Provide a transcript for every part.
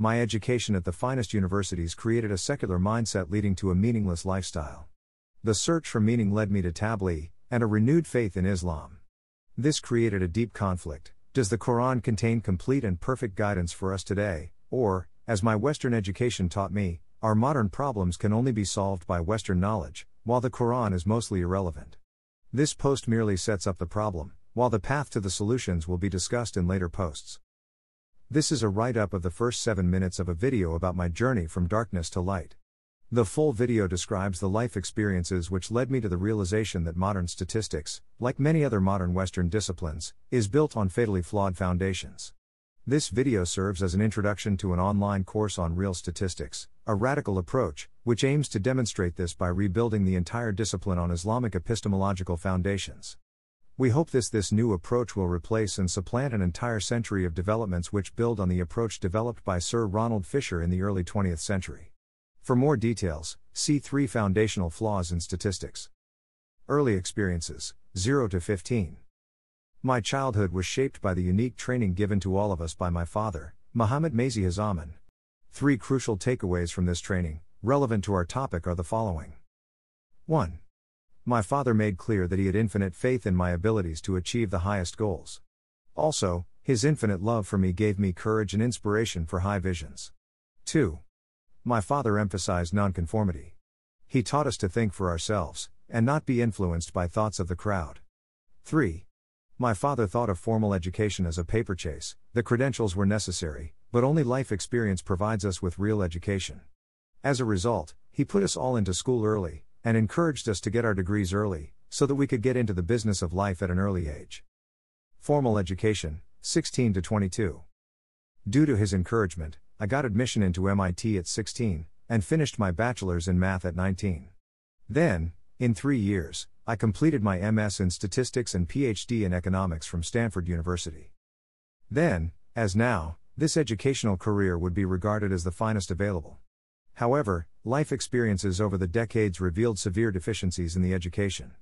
my education at the finest universities created a secular mindset leading to a meaningless lifestyle. The search for meaning led me to Tabligh, and a renewed faith in Islam. This created a deep conflict. Does the Quran contain complete and perfect guidance for us today, or, as my Western education taught me, our modern problems can only be solved by Western knowledge, while the Quran is mostly irrelevant? This post merely sets up the problem, while the path to the solutions will be discussed in later posts. This is a write up of the first seven minutes of a video about my journey from darkness to light. The full video describes the life experiences which led me to the realization that modern statistics, like many other modern Western disciplines, is built on fatally flawed foundations. This video serves as an introduction to an online course on real statistics, a radical approach, which aims to demonstrate this by rebuilding the entire discipline on Islamic epistemological foundations. We hope this this new approach will replace and supplant an entire century of developments which build on the approach developed by Sir Ronald Fisher in the early 20th century. For more details, see 3 foundational flaws in statistics. Early experiences 0 to 15. My childhood was shaped by the unique training given to all of us by my father, Muhammad Mazi Zaman. Three crucial takeaways from this training, relevant to our topic, are the following 1. My father made clear that he had infinite faith in my abilities to achieve the highest goals. Also, his infinite love for me gave me courage and inspiration for high visions. 2. My father emphasized nonconformity. He taught us to think for ourselves, and not be influenced by thoughts of the crowd. 3. My father thought of formal education as a paper chase, the credentials were necessary, but only life experience provides us with real education. As a result, he put us all into school early, and encouraged us to get our degrees early, so that we could get into the business of life at an early age. Formal education, 16 to 22. Due to his encouragement, I got admission into MIT at 16, and finished my bachelor's in math at 19. Then, in three years, I completed my MS in statistics and PhD in economics from Stanford University. Then, as now, this educational career would be regarded as the finest available. However, life experiences over the decades revealed severe deficiencies in the education.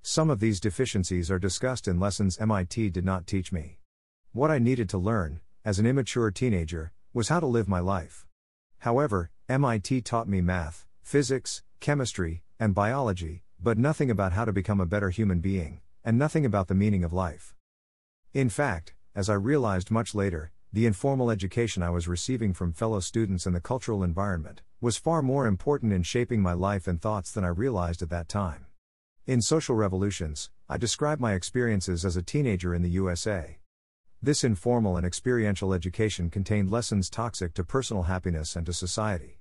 Some of these deficiencies are discussed in lessons MIT did not teach me. What I needed to learn, as an immature teenager, was how to live my life. However, MIT taught me math, physics, chemistry, and biology, but nothing about how to become a better human being, and nothing about the meaning of life. In fact, as I realized much later, the informal education I was receiving from fellow students and the cultural environment was far more important in shaping my life and thoughts than I realized at that time. In Social Revolutions, I describe my experiences as a teenager in the USA. This informal and experiential education contained lessons toxic to personal happiness and to society.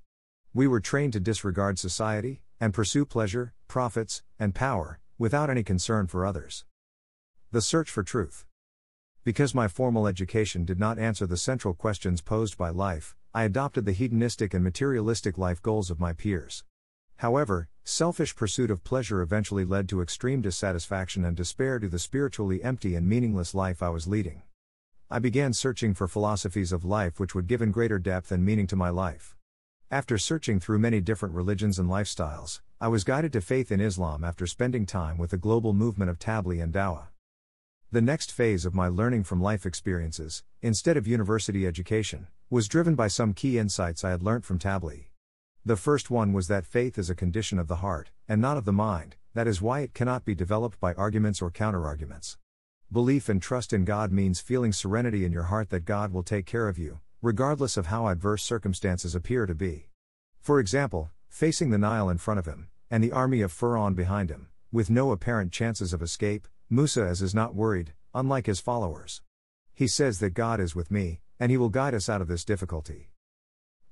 We were trained to disregard society, and pursue pleasure, profits, and power, without any concern for others. The search for truth. Because my formal education did not answer the central questions posed by life, I adopted the hedonistic and materialistic life goals of my peers. However, selfish pursuit of pleasure eventually led to extreme dissatisfaction and despair to the spiritually empty and meaningless life I was leading. I began searching for philosophies of life which would give in greater depth and meaning to my life. After searching through many different religions and lifestyles, I was guided to faith in Islam after spending time with the global movement of Tabligh and Dawah. The next phase of my learning from life experiences, instead of university education, was driven by some key insights I had learnt from Tabligh. The first one was that faith is a condition of the heart, and not of the mind, that is why it cannot be developed by arguments or counterarguments. Belief and trust in God means feeling serenity in your heart that God will take care of you, regardless of how adverse circumstances appear to be. For example, facing the Nile in front of him, and the army of Pharaoh behind him, with no apparent chances of escape, Musa as is not worried, unlike his followers. He says that God is with me, and he will guide us out of this difficulty.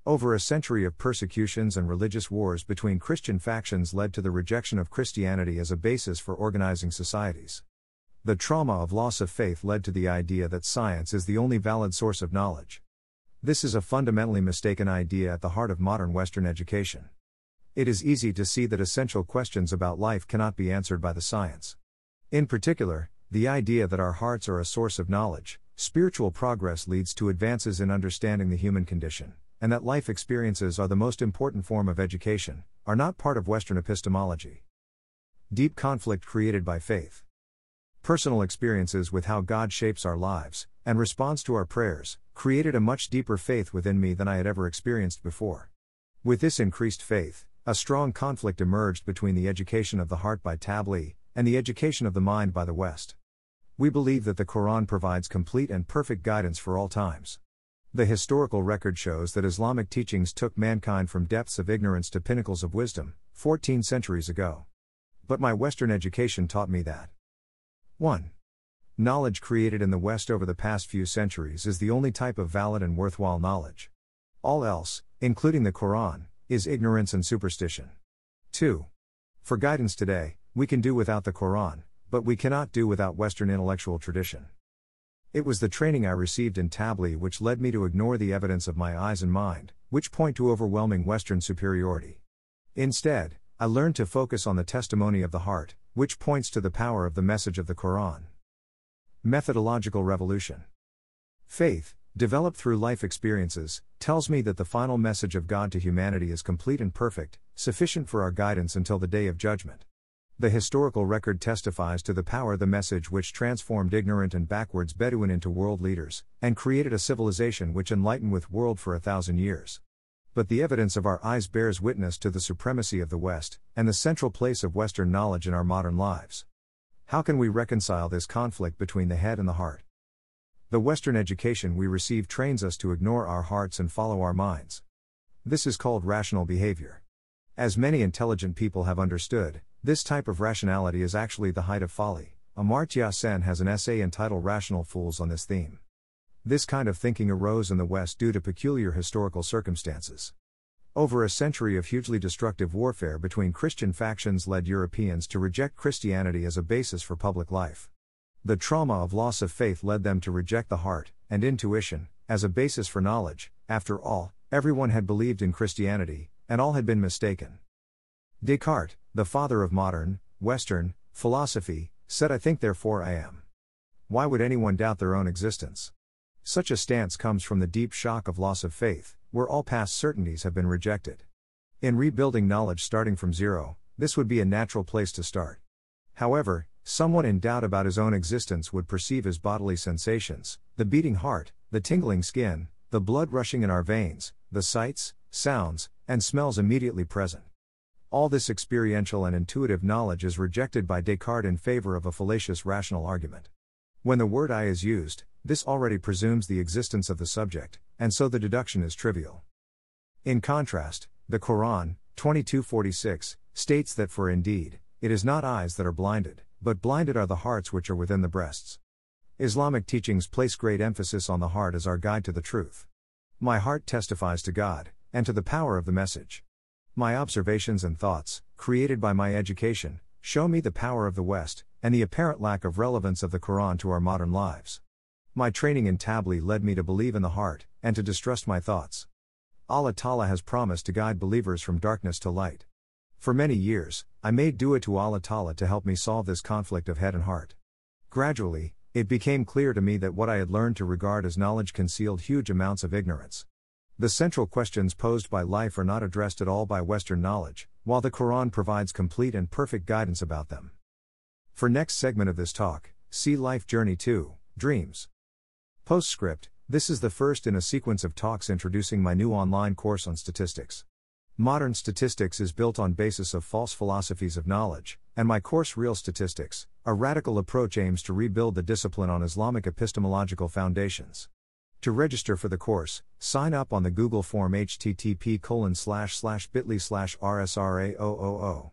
Over a century of persecutions and religious wars between Christian factions led to the rejection of Christianity as a basis for organizing societies. The trauma of loss of faith led to the idea that science is the only valid source of knowledge. This is a fundamentally mistaken idea at the heart of modern Western education. It is easy to see that essential questions about life cannot be answered by the science. In particular, the idea that our hearts are a source of knowledge, spiritual progress leads to advances in understanding the human condition, and that life experiences are the most important form of education, are not part of Western epistemology. Deep conflict created by faith. Personal experiences with how God shapes our lives, and responds to our prayers, created a much deeper faith within me than I had ever experienced before. With this increased faith, a strong conflict emerged between the education of the heart by Tablighi and the education of the mind by the West. We believe that the Quran provides complete and perfect guidance for all times. The historical record shows that Islamic teachings took mankind from depths of ignorance to pinnacles of wisdom, 14 centuries ago. But my Western education taught me that 1. Knowledge created in the West over the past few centuries is the only type of valid and worthwhile knowledge. All else, including the Quran, is ignorance and superstition. 2. For guidance today, we can do without the Quran, but we cannot do without Western intellectual tradition. It was the training I received in Tabligh which led me to ignore the evidence of my eyes and mind, which point to overwhelming Western superiority. Instead, I learned to focus on the testimony of the heart, which points to the power of the message of the Quran. Methodological Revolution Faith, developed through life experiences, tells me that the final message of God to humanity is complete and perfect, sufficient for our guidance until the day of judgment. The historical record testifies to the power the message which transformed ignorant and backwards Bedouin into world leaders, and created a civilization which enlightened with world for a thousand years. But the evidence of our eyes bears witness to the supremacy of the West, and the central place of Western knowledge in our modern lives. How can we reconcile this conflict between the head and the heart? The Western education we receive trains us to ignore our hearts and follow our minds. This is called rational behavior. As many intelligent people have understood, this type of rationality is actually the height of folly. Amartya Sen has an essay entitled Rational Fools on this theme. This kind of thinking arose in the West due to peculiar historical circumstances. Over a century of hugely destructive warfare between Christian factions led Europeans to reject Christianity as a basis for public life. The trauma of loss of faith led them to reject the heart and intuition as a basis for knowledge. After all, everyone had believed in Christianity, and all had been mistaken. Descartes, the father of modern, Western, philosophy, said, I think therefore I am. Why would anyone doubt their own existence? Such a stance comes from the deep shock of loss of faith, where all past certainties have been rejected. In rebuilding knowledge starting from zero, this would be a natural place to start. However, someone in doubt about his own existence would perceive his bodily sensations, the beating heart, the tingling skin, the blood rushing in our veins, the sights, sounds, and smells immediately present. All this experiential and intuitive knowledge is rejected by Descartes in favor of a fallacious rational argument. When the word I is used, this already presumes the existence of the subject, and so the deduction is trivial. In contrast, the Quran, 2246, states that for indeed, it is not eyes that are blinded, but blinded are the hearts which are within the breasts. Islamic teachings place great emphasis on the heart as our guide to the truth. My heart testifies to God, and to the power of the message. My observations and thoughts, created by my education, show me the power of the West, and the apparent lack of relevance of the Quran to our modern lives. My training in Tablighi led me to believe in the heart, and to distrust my thoughts. Allah Ta'ala has promised to guide believers from darkness to light. For many years, I made dua to Allah Ta'ala to help me solve this conflict of head and heart. Gradually, it became clear to me that what I had learned to regard as knowledge concealed huge amounts of ignorance. The central questions posed by life are not addressed at all by Western knowledge, while the Quran provides complete and perfect guidance about them. For next segment of this talk, see Life Journey 2 Dreams. Postscript This is the first in a sequence of talks introducing my new online course on statistics. Modern statistics is built on basis of false philosophies of knowledge, and my course Real Statistics, a radical approach aims to rebuild the discipline on Islamic epistemological foundations. To register for the course, sign up on the Google form http colon slash slash bit.ly slash rsra000.